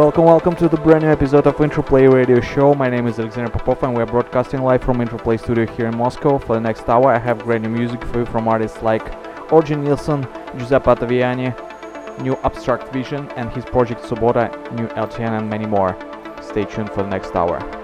Welcome, welcome to the brand new episode of Interplay Radio Show. My name is Alexander Popov and we're broadcasting live from Interplay Studio here in Moscow. For the next hour, I have great new music for you from artists like Orjan Nilsen, Giuseppe Ottaviani, New Abstract Vision, and his project Sobota, New LTN, and many more. Stay tuned for the next hour.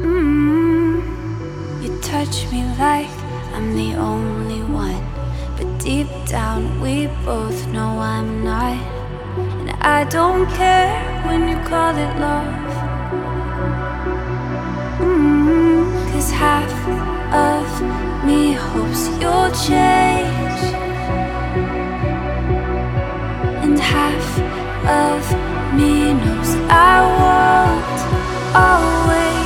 Mm-hmm. You touch me like I'm the only one. But deep down, we both know I'm not. And I don't care when you call it love. Mm-hmm. Cause half of me hopes you'll change. And half of me knows I won't always.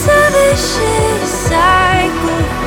It's a vicious cycle.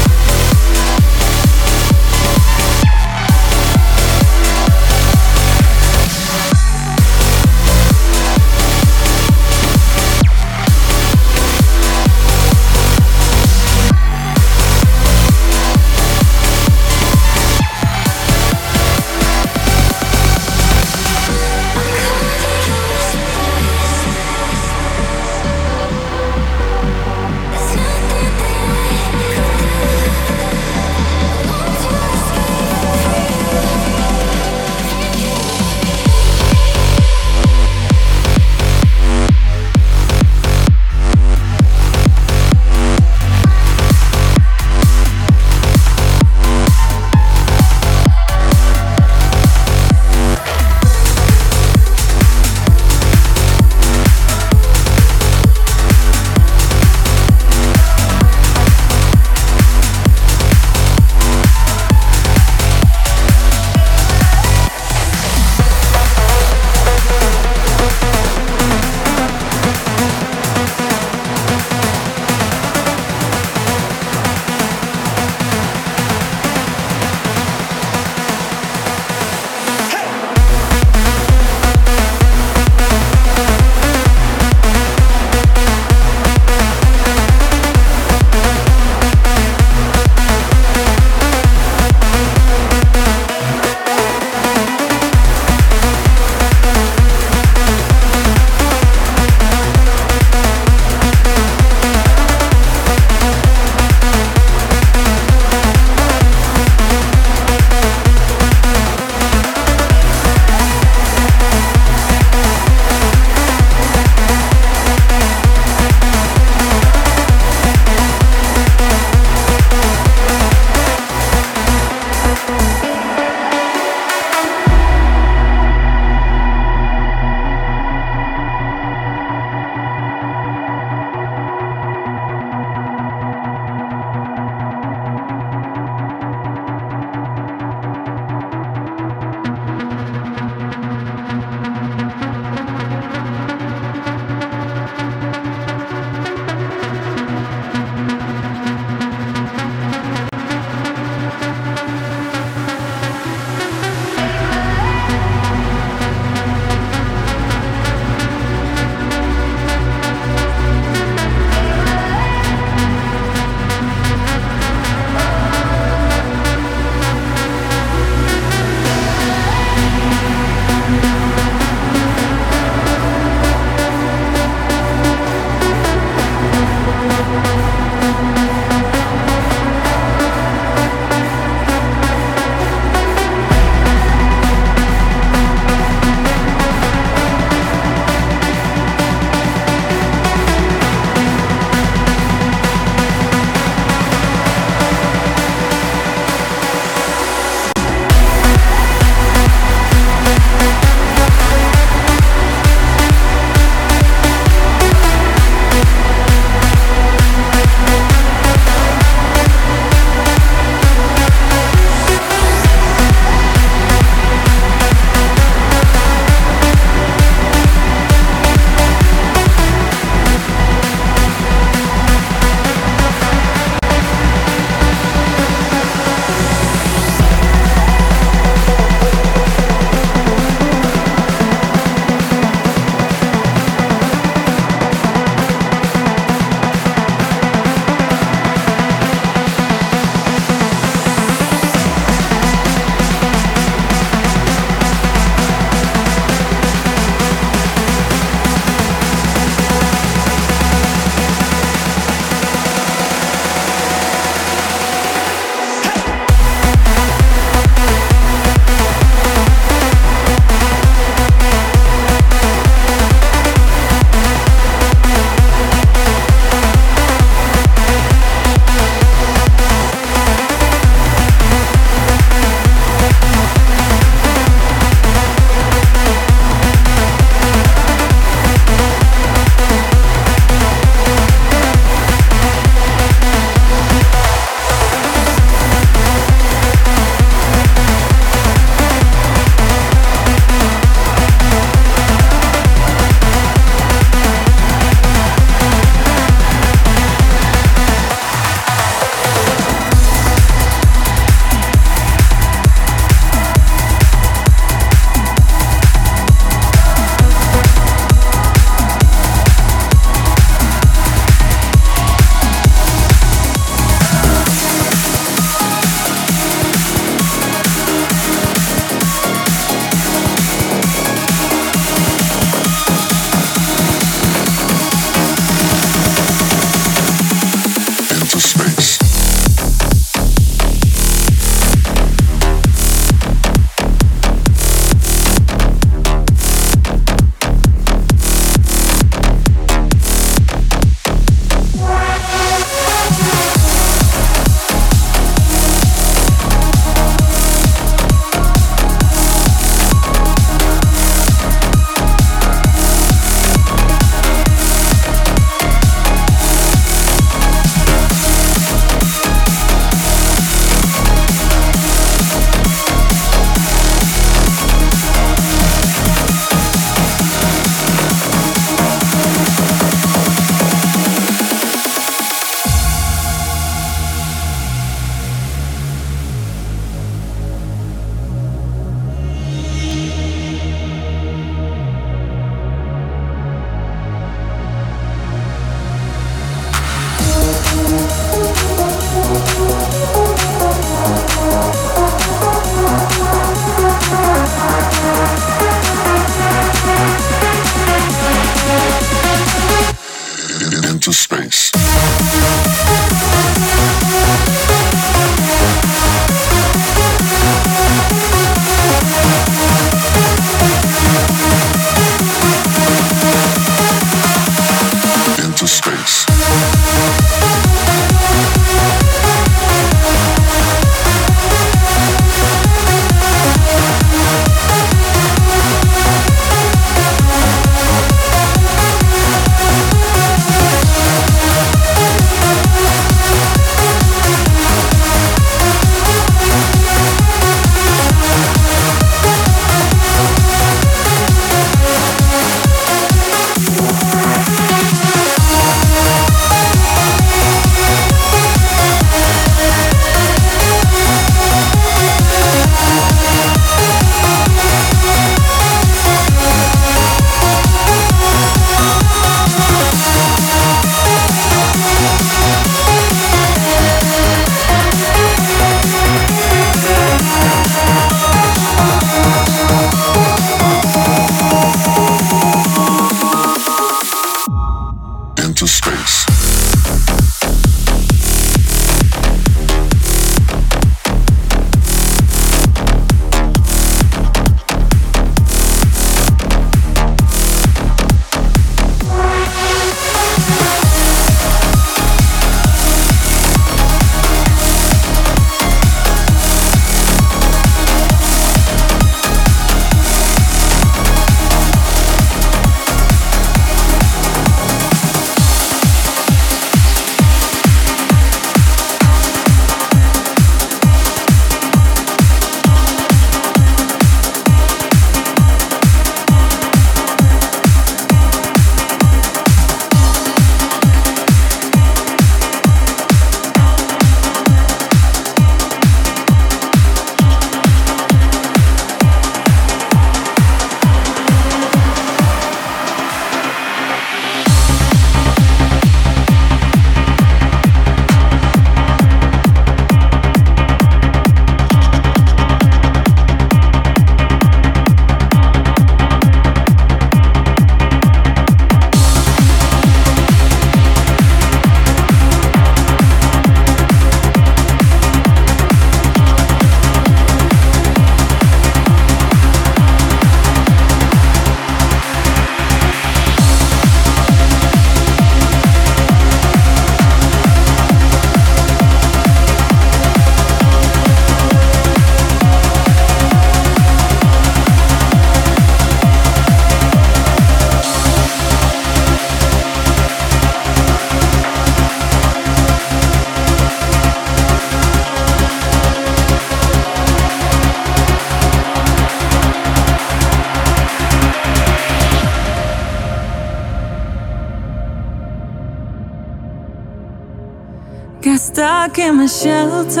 Stuck in my shelter.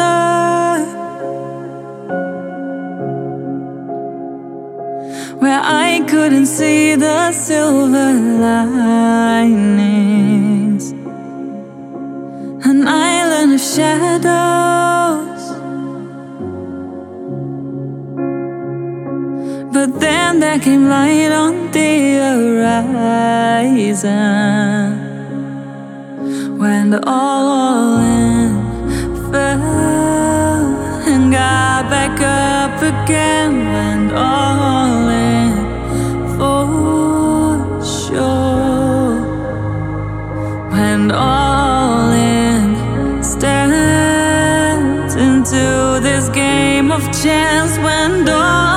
Where I couldn't see the silver linings, an island of shadows. But then there came light on the horizon. When all, all in again went all in for sure. Went all in stepped into this game of chance went all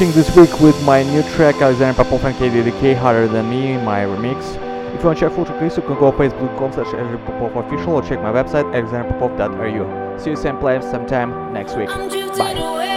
Finishing this week with my new track Alexander Popov and KDDK Harder Than Me, my remix. If you want to check full tracklist, you can go to facebook.com slash Popov official or check my website alexanderpopov.ru. See you same place, same time next week. Bye.